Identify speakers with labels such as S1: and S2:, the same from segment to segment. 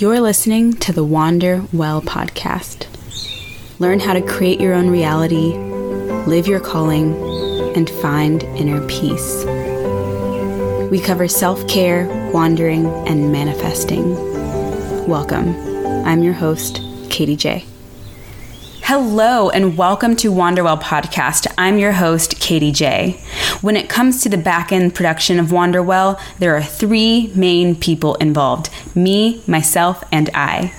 S1: You're listening to the Wander Well podcast. Learn how to create your own reality, live your calling, and find inner peace. We cover self care, wandering, and manifesting. Welcome. I'm your host, Katie J. Hello, and welcome to Wanderwell Podcast. I'm your host, Katie J. When it comes to the back end production of Wanderwell, there are three main people involved me, myself, and I.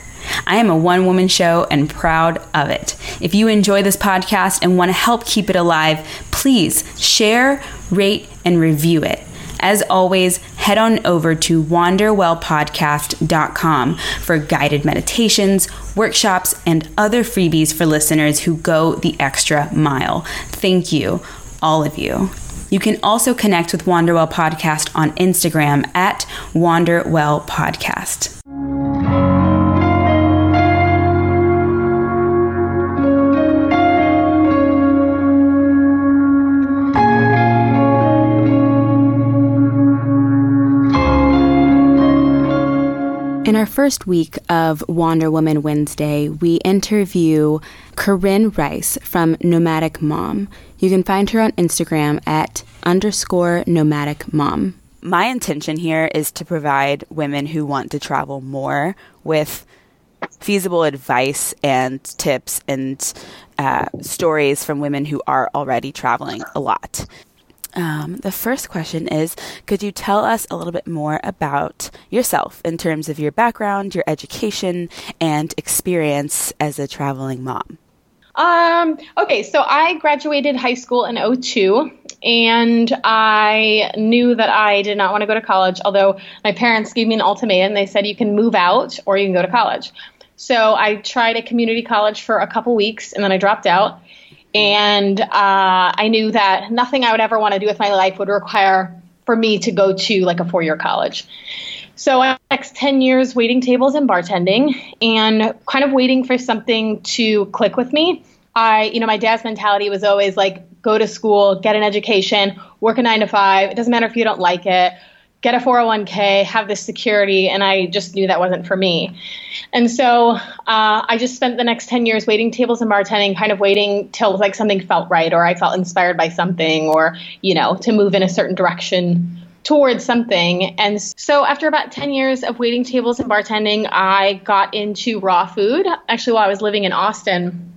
S1: I am a one woman show and proud of it. If you enjoy this podcast and want to help keep it alive, please share, rate, and review it. As always, head on over to wanderwellpodcast.com for guided meditations, workshops, and other freebies for listeners who go the extra mile. Thank you, all of you. You can also connect with Wanderwell Podcast on Instagram at Wanderwell Podcast. In our first week of Wander Woman Wednesday, we interview Corinne Rice from Nomadic Mom. You can find her on Instagram at underscore nomadic mom. My intention here is to provide women who want to travel more with feasible advice and tips and uh, stories from women who are already traveling a lot. Um, the first question is Could you tell us a little bit more about yourself in terms of your background, your education, and experience as a traveling mom?
S2: Um, okay, so I graduated high school in 02 and I knew that I did not want to go to college, although my parents gave me an ultimatum. They said you can move out or you can go to college. So I tried a community college for a couple weeks and then I dropped out. And uh, I knew that nothing I would ever want to do with my life would require for me to go to like a four year college. So I next 10 years waiting tables and bartending and kind of waiting for something to click with me. I, you know, my dad's mentality was always like go to school, get an education, work a nine to five. It doesn't matter if you don't like it get a 401k, have this security, and I just knew that wasn't for me. And so uh, I just spent the next 10 years waiting tables and bartending, kind of waiting till like something felt right or I felt inspired by something or, you know, to move in a certain direction towards something. And so after about 10 years of waiting tables and bartending, I got into raw food, actually while I was living in Austin,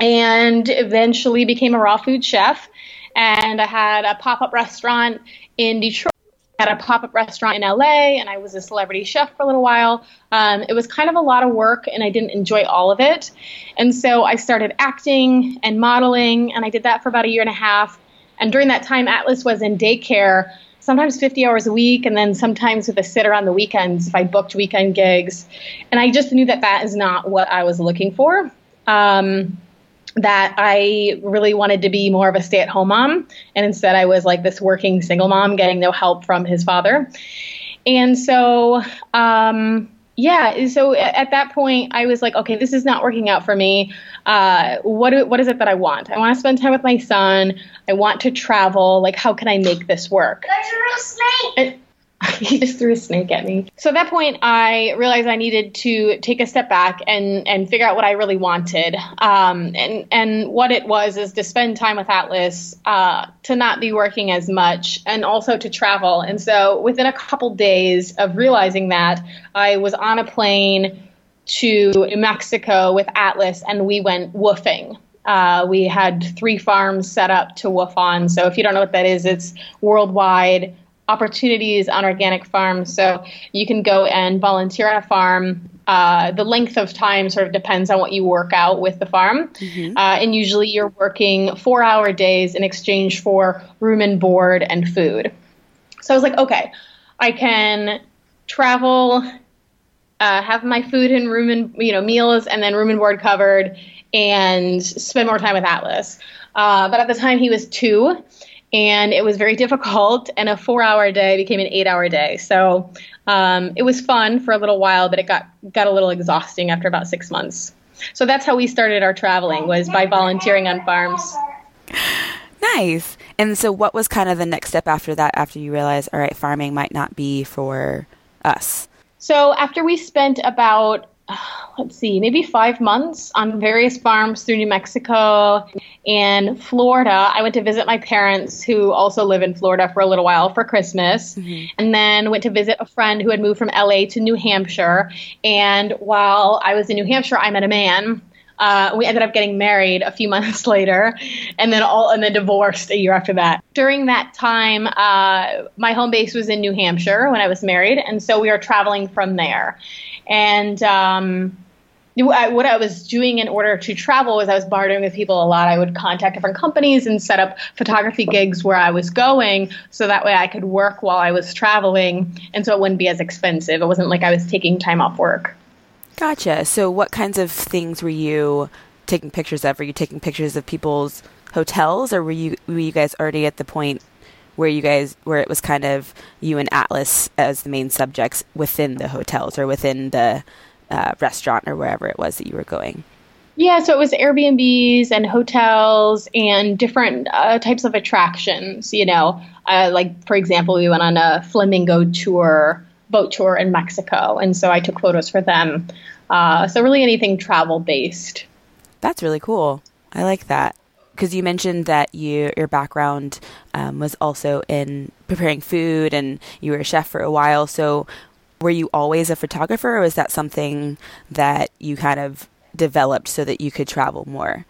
S2: and eventually became a raw food chef. And I had a pop up restaurant in Detroit at a pop up restaurant in LA, and I was a celebrity chef for a little while. Um, it was kind of a lot of work, and I didn't enjoy all of it. And so I started acting and modeling, and I did that for about a year and a half. And during that time, Atlas was in daycare, sometimes 50 hours a week, and then sometimes with a sitter on the weekends if I booked weekend gigs. And I just knew that that is not what I was looking for. Um, that I really wanted to be more of a stay at home mom. And instead, I was like this working single mom getting no help from his father. And so, um, yeah, so at that point, I was like, okay, this is not working out for me. Uh, what, what is it that I want? I want to spend time with my son. I want to travel. Like, how can I make this work?
S3: There's a real snake. And,
S2: he just threw a snake at me. So at that point, I realized I needed to take a step back and and figure out what I really wanted. Um, and and what it was is to spend time with Atlas, uh, to not be working as much, and also to travel. And so within a couple days of realizing that, I was on a plane to New Mexico with Atlas, and we went WWOOFing. Uh, we had three farms set up to WWOOF on. So if you don't know what that is, it's worldwide opportunities on organic farms. So you can go and volunteer on a farm. Uh, the length of time sort of depends on what you work out with the farm. Mm-hmm. Uh, and usually you're working four hour days in exchange for room and board and food. So I was like, okay, I can travel, uh, have my food and room and you know meals, and then room and board covered, and spend more time with Atlas. Uh, but at the time he was two, and it was very difficult. And a four-hour day became an eight-hour day. So um, it was fun for a little while, but it got got a little exhausting after about six months. So that's how we started our traveling was by volunteering on farms.
S1: Nice. And so, what was kind of the next step after that? After you realized, all right, farming might not be for us.
S2: So after we spent about let's see, maybe five months on various farms through New Mexico and Florida. I went to visit my parents who also live in Florida for a little while for Christmas. Mm-hmm. And then went to visit a friend who had moved from LA to New Hampshire. And while I was in New Hampshire, I met a man. Uh, we ended up getting married a few months later, and then all and then divorced a year after that. During that time, uh, my home base was in New Hampshire when I was married, and so we were traveling from there. And um, what I was doing in order to travel was I was bartering with people a lot. I would contact different companies and set up photography gigs where I was going so that way I could work while I was traveling and so it wouldn't be as expensive. It wasn't like I was taking time off work.
S1: Gotcha. So, what kinds of things were you taking pictures of? Were you taking pictures of people's hotels or were you, were you guys already at the point where you guys where it was kind of you and Atlas as the main subjects within the hotels or within the uh, restaurant or wherever it was that you were going?
S2: Yeah, so it was Airbnbs and hotels and different uh, types of attractions. You know, uh, like for example, we went on a flamingo tour, boat tour in Mexico, and so I took photos for them. Uh, so really, anything travel based.
S1: That's really cool. I like that because you mentioned that you your background um, was also in preparing food and you were a chef for a while. So were you always a photographer or was that something that you kind of developed so that you could travel more?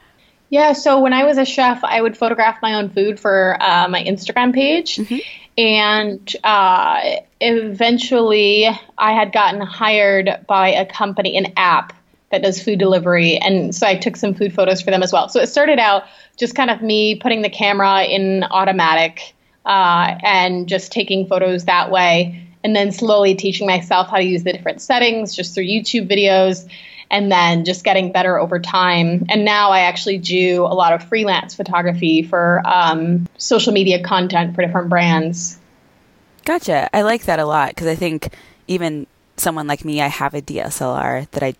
S2: Yeah, so when I was a chef, I would photograph my own food for uh, my Instagram page. Mm-hmm. And uh, eventually, I had gotten hired by a company, an app that does food delivery. And so I took some food photos for them as well. So it started out just kind of me putting the camera in automatic uh, and just taking photos that way and then slowly teaching myself how to use the different settings just through YouTube videos and then just getting better over time. And now I actually do a lot of freelance photography for um, social media content for different brands.
S1: Gotcha. I like that a lot because I think even someone like me, I have a DSLR that I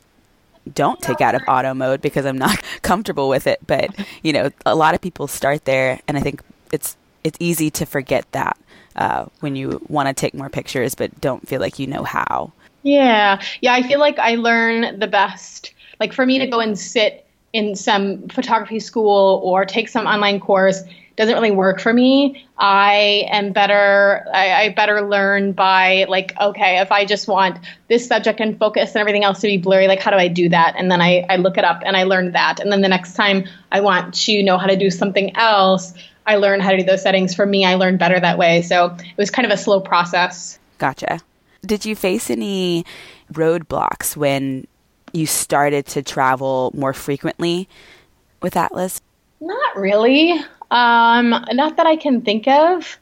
S1: don't take out of auto mode because I'm not comfortable with it. But you know, a lot of people start there, and I think it's it's easy to forget that uh, when you want to take more pictures but don't feel like you know how.
S2: Yeah. Yeah. I feel like I learn the best. Like for me to go and sit in some photography school or take some online course doesn't really work for me. I am better. I, I, better learn by like, okay, if I just want this subject and focus and everything else to be blurry, like how do I do that? And then I, I look it up and I learn that. And then the next time I want to know how to do something else, I learn how to do those settings. For me, I learned better that way. So it was kind of a slow process.
S1: Gotcha. Did you face any roadblocks when you started to travel more frequently with Atlas?
S2: Not really. Um, not that I can think of.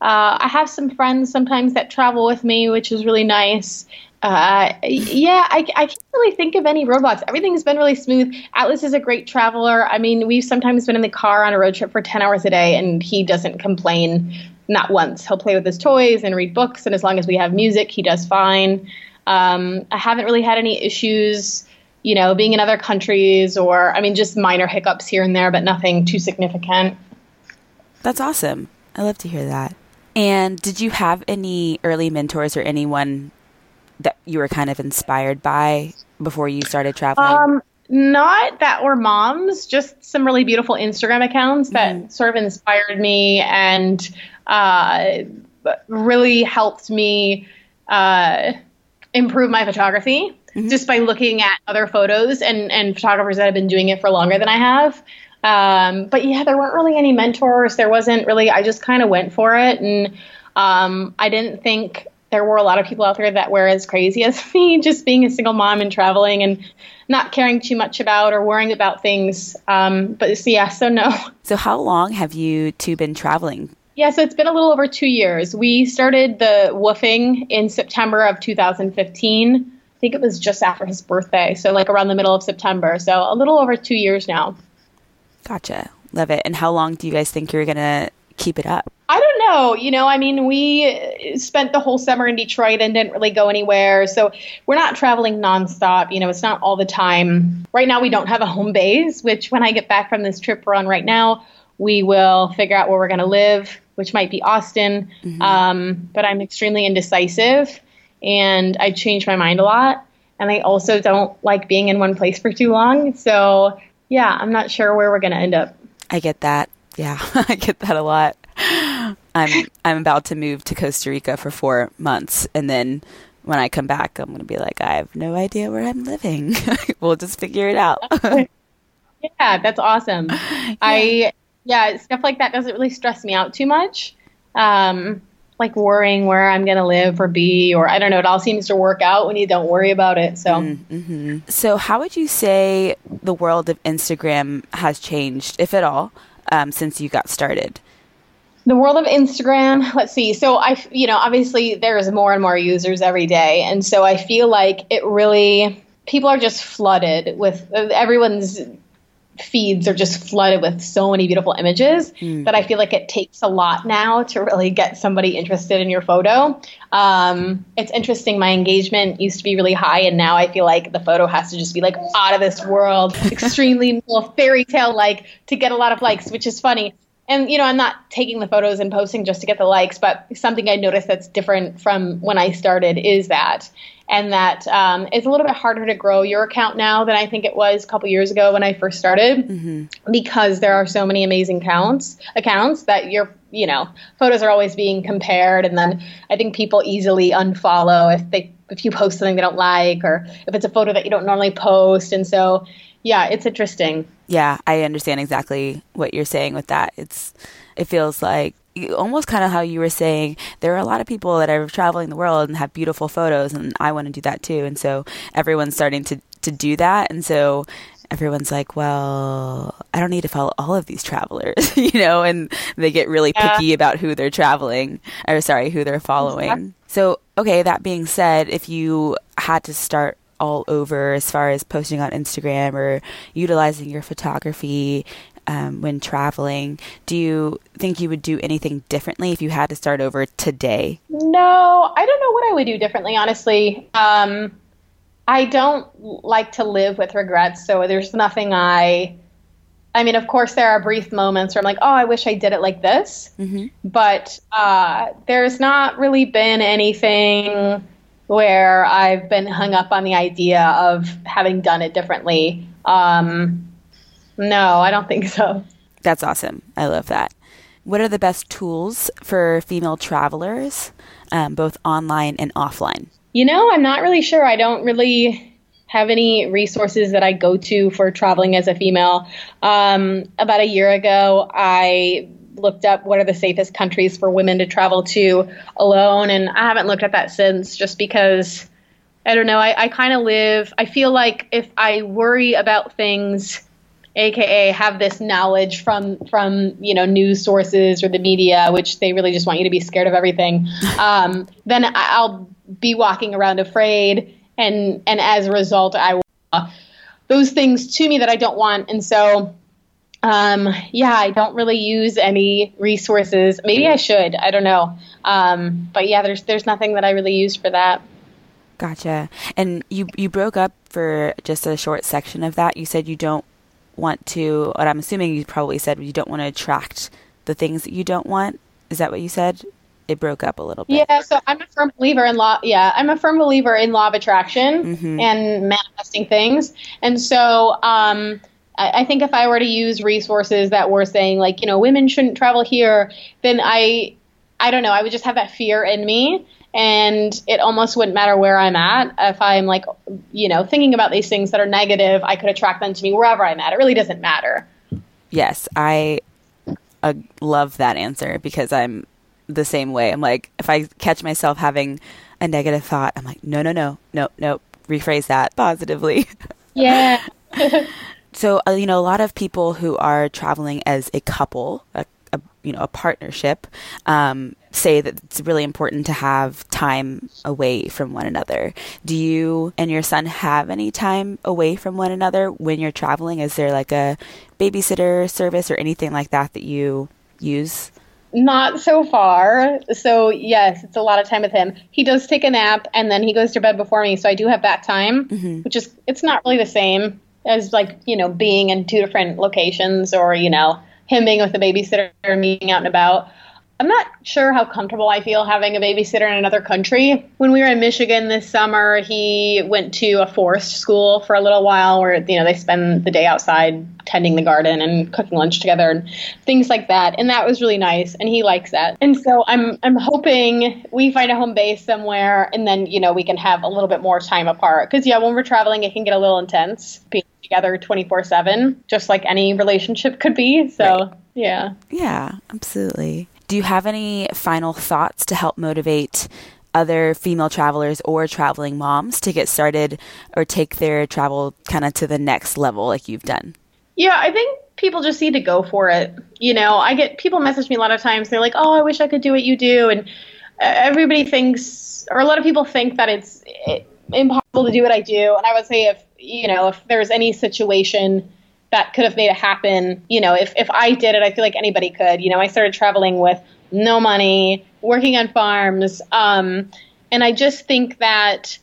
S2: Uh, I have some friends sometimes that travel with me, which is really nice. Uh, yeah, I, I can't really think of any roadblocks. Everything's been really smooth. Atlas is a great traveler. I mean, we've sometimes been in the car on a road trip for 10 hours a day, and he doesn't complain, not once. He'll play with his toys and read books, and as long as we have music, he does fine. Um, I haven't really had any issues, you know, being in other countries or, I mean, just minor hiccups here and there, but nothing too significant.
S1: That's awesome. I love to hear that. And did you have any early mentors or anyone that you were kind of inspired by before you started traveling? Um,
S2: not that were moms, just some really beautiful Instagram accounts that mm-hmm. sort of inspired me and uh, really helped me uh, improve my photography mm-hmm. just by looking at other photos and, and photographers that have been doing it for longer than I have. Um, but yeah, there weren't really any mentors. There wasn't really, I just kind of went for it. And um, I didn't think there were a lot of people out there that were as crazy as me, just being a single mom and traveling and not caring too much about or worrying about things. Um, but so, yeah, so no.
S1: So, how long have you two been traveling?
S2: Yeah, so it's been a little over two years. We started the WWOOFing in September of 2015. I think it was just after his birthday, so like around the middle of September. So a little over two years now.
S1: Gotcha. Love it. And how long do you guys think you're going to keep it up?
S2: I don't know. You know, I mean, we spent the whole summer in Detroit and didn't really go anywhere. So we're not traveling nonstop. You know, it's not all the time. Right now, we don't have a home base, which when I get back from this trip we're on right now, we will figure out where we're going to live, which might be Austin. Mm-hmm. Um, but I'm extremely indecisive. and I change my mind a lot. And I also don't like being in one place for too long. So, yeah, I'm not sure where we're going to end up.
S1: I get that. Yeah, I get that a lot. I'm I'm about to move to Costa Rica for 4 months and then when I come back I'm going to be like I have no idea where I'm living. we'll just figure it out.
S2: yeah, that's awesome. Yeah. I yeah, stuff like that doesn't really stress me out too much. Um, like worrying where I'm going to live or be, or I don't know. It all seems to work out when you don't worry about it. So, mm-hmm.
S1: so how would you say the world of Instagram has changed, if at all, um, since you got started?
S2: The world of Instagram, let's see. So I, you know, obviously there's more and more users every day, and so I feel like it really people are just flooded with everyone's feeds are just flooded with so many beautiful images mm. that I feel like it takes a lot now to really get somebody interested in your photo. Um, it's interesting. My engagement used to be really high, and now I feel like the photo has to just be like out of this world, extremely fairy tale like to get a lot of likes, which is funny. And you know, I'm not taking the photos and posting just to get the likes, but something I noticed that's different from when I started is that and that um, it's a little bit harder to grow your account now than I think it was a couple years ago when I first started, mm-hmm. because there are so many amazing accounts accounts that your you know photos are always being compared, and then I think people easily unfollow if they if you post something they don't like or if it's a photo that you don't normally post, and so yeah, it's interesting.
S1: Yeah, I understand exactly what you're saying with that. It's it feels like almost kind of how you were saying there are a lot of people that are traveling the world and have beautiful photos and I want to do that too and so everyone's starting to to do that and so everyone's like well I don't need to follow all of these travelers you know and they get really yeah. picky about who they're traveling or sorry who they're following exactly. so okay that being said if you had to start all over as far as posting on Instagram or utilizing your photography um, when traveling. Do you think you would do anything differently if you had to start over today?
S2: No, I don't know what I would do differently, honestly. Um, I don't like to live with regrets, so there's nothing I. I mean, of course, there are brief moments where I'm like, oh, I wish I did it like this. Mm-hmm. But uh, there's not really been anything where I've been hung up on the idea of having done it differently. Um, no, I don't think so.
S1: That's awesome. I love that. What are the best tools for female travelers, um, both online and offline?
S2: You know, I'm not really sure. I don't really have any resources that I go to for traveling as a female. Um, about a year ago, I looked up what are the safest countries for women to travel to alone, and I haven't looked at that since just because I don't know. I, I kind of live, I feel like if I worry about things aka have this knowledge from from you know news sources or the media which they really just want you to be scared of everything. Um, then i'll be walking around afraid and and as a result i will uh, those things to me that i don't want. And so um, yeah i don't really use any resources. Maybe i should. I don't know. Um, but yeah there's there's nothing that i really use for that.
S1: Gotcha. And you you broke up for just a short section of that. You said you don't want to, what I'm assuming you probably said you don't want to attract the things that you don't want. Is that what you said? It broke up a little bit.
S2: Yeah, so I'm a firm believer in law. Yeah, I'm a firm believer in law of attraction mm-hmm. and manifesting things. And so, um, I, I think if I were to use resources that were saying like, you know, women shouldn't travel here, then I, I don't know, I would just have that fear in me and it almost wouldn't matter where I'm at. If I'm like, you know, thinking about these things that are negative, I could attract them to me wherever I'm at. It really doesn't matter.
S1: Yes, I uh, love that answer because I'm the same way. I'm like, if I catch myself having a negative thought, I'm like, no, no, no, no, no, rephrase that positively.
S2: Yeah.
S1: so, uh, you know, a lot of people who are traveling as a couple, a, a you know, a partnership, um, say that it's really important to have time away from one another. Do you and your son have any time away from one another when you're traveling? Is there like a babysitter service or anything like that that you use?
S2: Not so far. So, yes, it's a lot of time with him. He does take a nap and then he goes to bed before me. So, I do have that time, mm-hmm. which is, it's not really the same as like, you know, being in two different locations or, you know, him being with the babysitter or me out and about. I'm not sure how comfortable I feel having a babysitter in another country. When we were in Michigan this summer, he went to a forest school for a little while where you know they spend the day outside tending the garden and cooking lunch together and things like that. And that was really nice and he likes that. And so I'm I'm hoping we find a home base somewhere and then, you know, we can have a little bit more time apart cuz yeah, when we're traveling it can get a little intense being together 24/7 just like any relationship could be. So, right. yeah.
S1: Yeah, absolutely. Do you have any final thoughts to help motivate other female travelers or traveling moms to get started or take their travel kind of to the next level like you've done?
S2: Yeah, I think people just need to go for it. You know, I get people message me a lot of times. They're like, "Oh, I wish I could do what you do," and uh, everybody thinks, or a lot of people think that it's eh, impossible to do what I do. And I would say, if you know, if there's any situation that could have made it happen. You know, if, if I did it, I feel like anybody could. You know, I started traveling with no money, working on farms. Um, and I just think that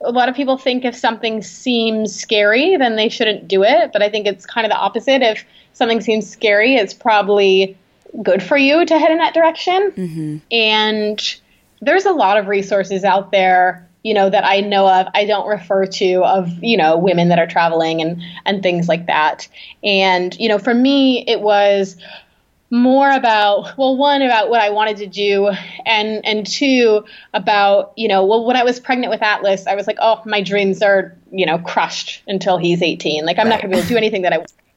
S2: a lot of people think if something seems scary, then they shouldn't do it. But I think it's kind of the opposite. If something seems scary, it's probably good for you to head in that direction. Mm-hmm. And there's a lot of resources out there you know that I know of. I don't refer to of you know women that are traveling and and things like that. And you know for me it was more about well one about what I wanted to do and and two about you know well when I was pregnant with Atlas I was like oh my dreams are you know crushed until he's 18 like I'm right. not going to be able to do anything that I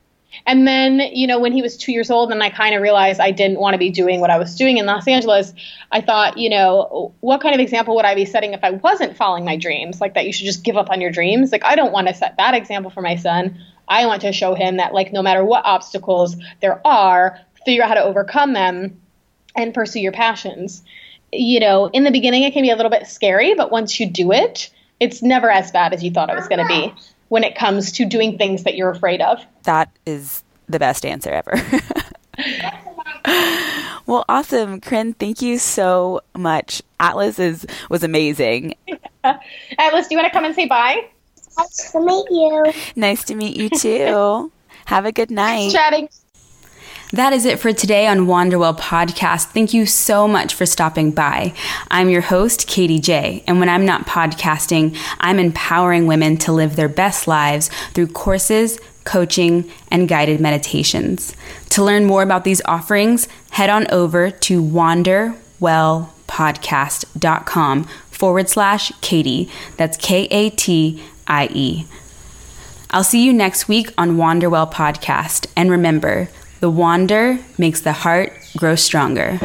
S2: and then, you know, when he was two years old and I kind of realized I didn't want to be doing what I was doing in Los Angeles, I thought, you know, what kind of example would I be setting if I wasn't following my dreams? Like that you should just give up on your dreams. Like, I don't want to set that example for my son. I want to show him that, like, no matter what obstacles there are, figure out how to overcome them and pursue your passions. You know, in the beginning, it can be a little bit scary, but once you do it, it's never as bad as you thought it was going to be oh, when it comes to doing things that you're afraid of.
S1: That is the best answer ever. well, awesome, Corinne. Thank you so much. Atlas is was amazing.
S2: Atlas, do you want to come and say bye?
S3: Nice to meet you.
S1: Nice to meet you too. Have a good night.
S2: Chatting.
S1: That is it for today on Wanderwell Podcast. Thank you so much for stopping by. I'm your host, Katie J, and when I'm not podcasting, I'm empowering women to live their best lives through courses, coaching, and guided meditations. To learn more about these offerings, head on over to wanderwellpodcast.com forward slash Katie. That's K A T I E. I'll see you next week on Wanderwell Podcast. And remember, the wander makes the heart grow stronger.